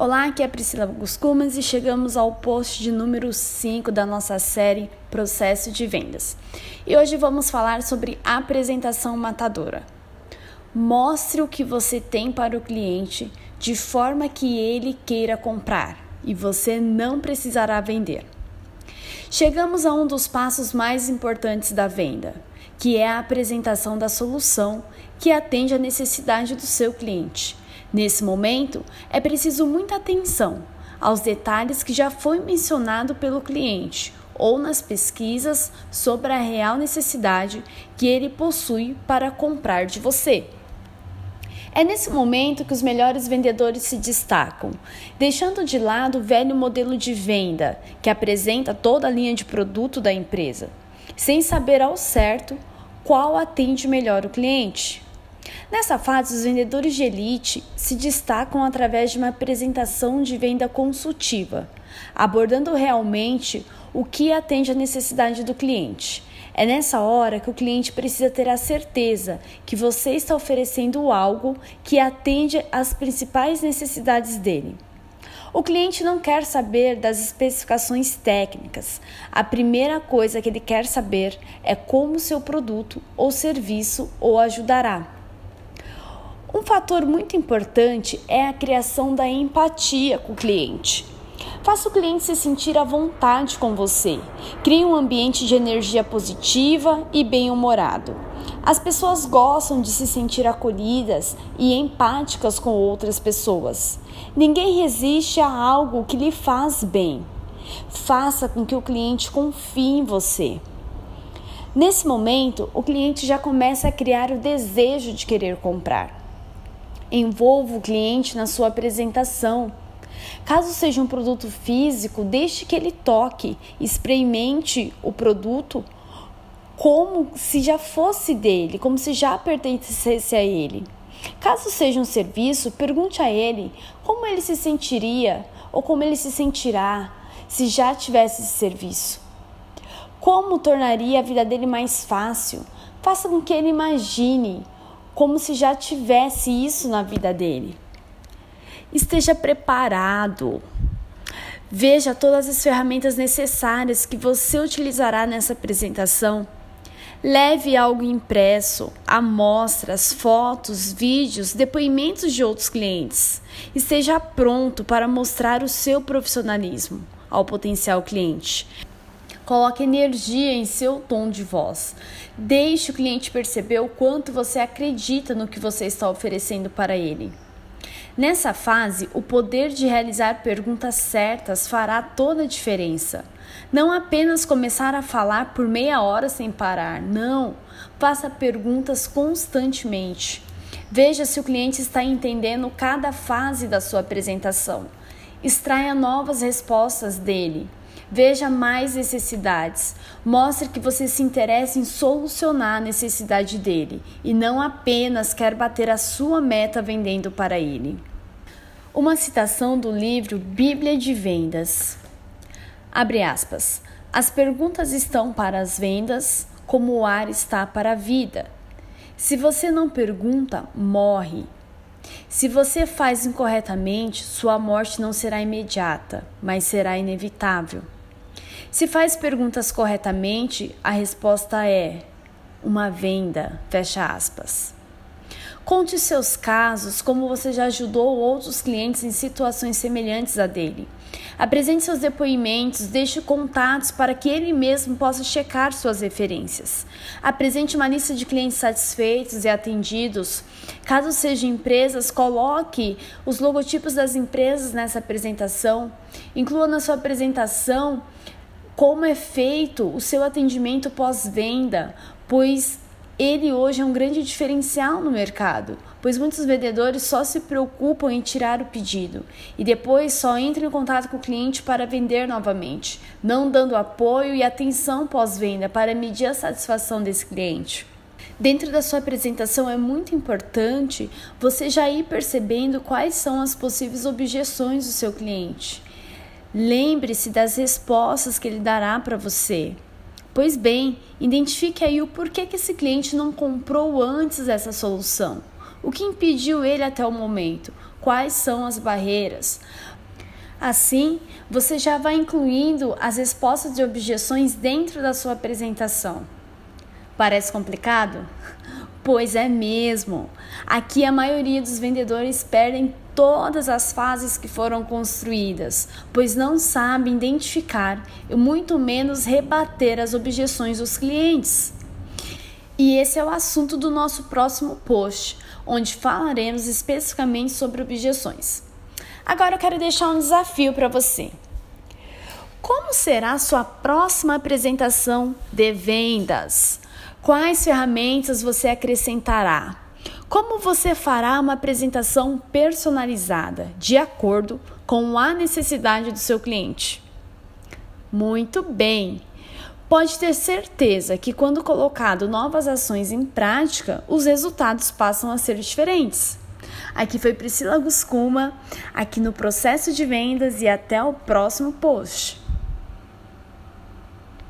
Olá, aqui é Priscila Guscumas e chegamos ao post de número 5 da nossa série Processo de Vendas. E hoje vamos falar sobre apresentação matadora. Mostre o que você tem para o cliente de forma que ele queira comprar e você não precisará vender. Chegamos a um dos passos mais importantes da venda, que é a apresentação da solução que atende à necessidade do seu cliente Nesse momento, é preciso muita atenção aos detalhes que já foi mencionado pelo cliente ou nas pesquisas sobre a real necessidade que ele possui para comprar de você. É nesse momento que os melhores vendedores se destacam, deixando de lado o velho modelo de venda que apresenta toda a linha de produto da empresa, sem saber ao certo qual atende melhor o cliente. Nessa fase, os vendedores de elite se destacam através de uma apresentação de venda consultiva, abordando realmente o que atende à necessidade do cliente. É nessa hora que o cliente precisa ter a certeza que você está oferecendo algo que atende às principais necessidades dele. O cliente não quer saber das especificações técnicas. A primeira coisa que ele quer saber é como seu produto ou serviço o ajudará. Um fator muito importante é a criação da empatia com o cliente. Faça o cliente se sentir à vontade com você. Crie um ambiente de energia positiva e bem-humorado. As pessoas gostam de se sentir acolhidas e empáticas com outras pessoas. Ninguém resiste a algo que lhe faz bem. Faça com que o cliente confie em você. Nesse momento, o cliente já começa a criar o desejo de querer comprar. Envolva o cliente na sua apresentação. Caso seja um produto físico, deixe que ele toque, experimente o produto como se já fosse dele, como se já pertencesse a ele. Caso seja um serviço, pergunte a ele como ele se sentiria ou como ele se sentirá se já tivesse esse serviço. Como tornaria a vida dele mais fácil? Faça com que ele imagine como se já tivesse isso na vida dele. Esteja preparado. Veja todas as ferramentas necessárias que você utilizará nessa apresentação. Leve algo impresso, amostras, fotos, vídeos, depoimentos de outros clientes. Esteja pronto para mostrar o seu profissionalismo ao potencial cliente. Coloque energia em seu tom de voz. Deixe o cliente perceber o quanto você acredita no que você está oferecendo para ele. Nessa fase, o poder de realizar perguntas certas fará toda a diferença. Não apenas começar a falar por meia hora sem parar, não. Faça perguntas constantemente. Veja se o cliente está entendendo cada fase da sua apresentação. Extraia novas respostas dele. Veja mais necessidades. Mostre que você se interessa em solucionar a necessidade dele e não apenas quer bater a sua meta vendendo para ele. Uma citação do livro Bíblia de Vendas. Abre aspas. As perguntas estão para as vendas como o ar está para a vida. Se você não pergunta, morre. Se você faz incorretamente, sua morte não será imediata, mas será inevitável. Se faz perguntas corretamente, a resposta é uma venda, fecha aspas. Conte seus casos, como você já ajudou outros clientes em situações semelhantes a dele. Apresente seus depoimentos, deixe contatos para que ele mesmo possa checar suas referências. Apresente uma lista de clientes satisfeitos e atendidos. Caso sejam empresas, coloque os logotipos das empresas nessa apresentação. Inclua na sua apresentação como é feito o seu atendimento pós-venda, pois ele hoje é um grande diferencial no mercado, pois muitos vendedores só se preocupam em tirar o pedido e depois só entram em contato com o cliente para vender novamente, não dando apoio e atenção pós-venda para medir a satisfação desse cliente. Dentro da sua apresentação é muito importante você já ir percebendo quais são as possíveis objeções do seu cliente. Lembre-se das respostas que ele dará para você. Pois bem, identifique aí o porquê que esse cliente não comprou antes essa solução. O que impediu ele até o momento? quais são as barreiras. Assim, você já vai incluindo as respostas de objeções dentro da sua apresentação. Parece complicado? Pois é mesmo. Aqui a maioria dos vendedores perdem todas as fases que foram construídas, pois não sabem identificar e muito menos rebater as objeções dos clientes. E esse é o assunto do nosso próximo post, onde falaremos especificamente sobre objeções. Agora eu quero deixar um desafio para você. Como será a sua próxima apresentação de vendas? Quais ferramentas você acrescentará? Como você fará uma apresentação personalizada, de acordo com a necessidade do seu cliente? Muito bem! Pode ter certeza que quando colocado novas ações em prática, os resultados passam a ser diferentes. Aqui foi Priscila Guscuma, aqui no processo de vendas e até o próximo post.